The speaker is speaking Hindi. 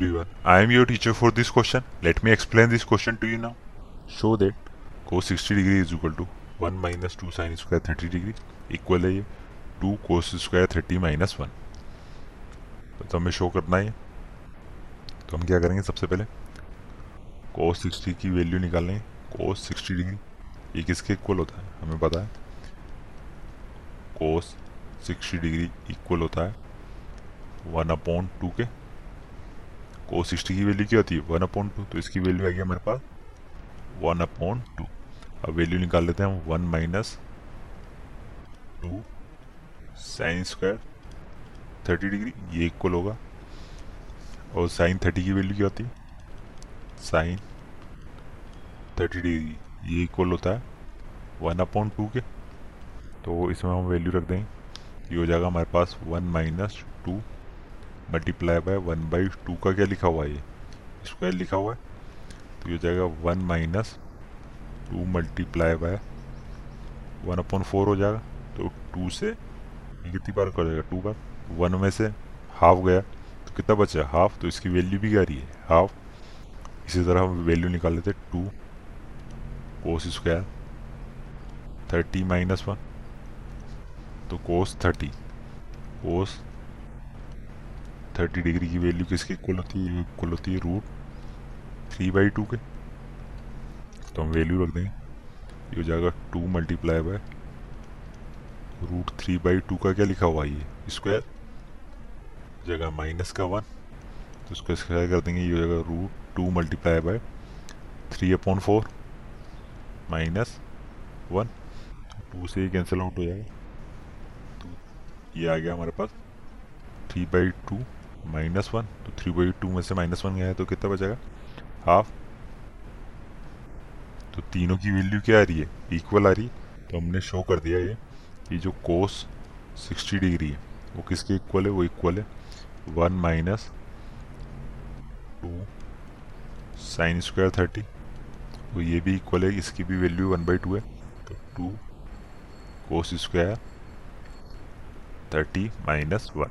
everyone. I am your teacher for this question. Let me explain this question to you now. Show that cos 60 degree is equal to 1 minus 2 sin square 30 degree equal है ये 2 cos स्क्वायर 30 माइनस वन तो हमें शो करना है तो हम क्या करेंगे सबसे पहले cos 60 की वैल्यू निकालेंगे cos 60 डिग्री ये किसके इक्वल होता है हमें पता है cos 60 डिग्री इक्वल होता है वन अपॉन टू के को सिक्सटी की वैल्यू क्या होती है? वन अपॉन टू तो इसकी वैल्यू आ गई हमारे पास? वन अपॉन टू अब वैल्यू निकाल लेते हैं हम। One minus two sine square thirty degree ये इक्वल होगा। और साइन थर्टी की वैल्यू क्या होती है? साइन थर्टी डिग्री ये इक्वल होता है। वन अपॉन टू के। तो इसमें हम वैल्यू रख देंगे। ये हो जाएगा हमारे पास one minus two multiply by one by two का क्या लिखा हुआ है ये? स्क्वायर लिखा हुआ है। तो ये हो जाएगा one minus two multiply by one upon four हो जाएगा। तो टू से कितनी बार कर जाएगा टू बार। वन में से हाफ़ गया। तो कितना बचा हाफ़ तो इसकी वैल्यू भी क्या रही है। हाफ़ इसी तरह हम वैल्यू निकाल लेते two cos square thirty minus one तो cos thirty cos thirty degree की वैल्यू किसकी इक्वल होती है? इक्वल होती है रूट थ्री बाई टू के। तो हम वैल्यू रख देंगे ये हो जाएगा two multiply by root three by two का क्या लिखा हुआ ये? स्क्वायर जगह माइनस का वन तो उसको स्क्वायर कर देंगे। ये हो जाएगा root two multiply by three upon four minus one two से ही कैंसिल आउट हो जाएगा। तो ये आ गया हमारे पास three by two minus one तो थ्री बाई टू में से माइनस वन गया है तो कितना बचेगा? हाफ़ तो तीनों की वैल्यू क्या आ रही है? इक्वल आ रही है। तो हमने शो कर दिया ये, कि जो कोस सिक्सटी डिग्री है, वो किसके इक्वल है? वो इक्वल है one minus two sine square thirty तो ये भी इक्वल है, इसकी भी वैल्यू वन बाई टू है। तो two cos square thirty minus one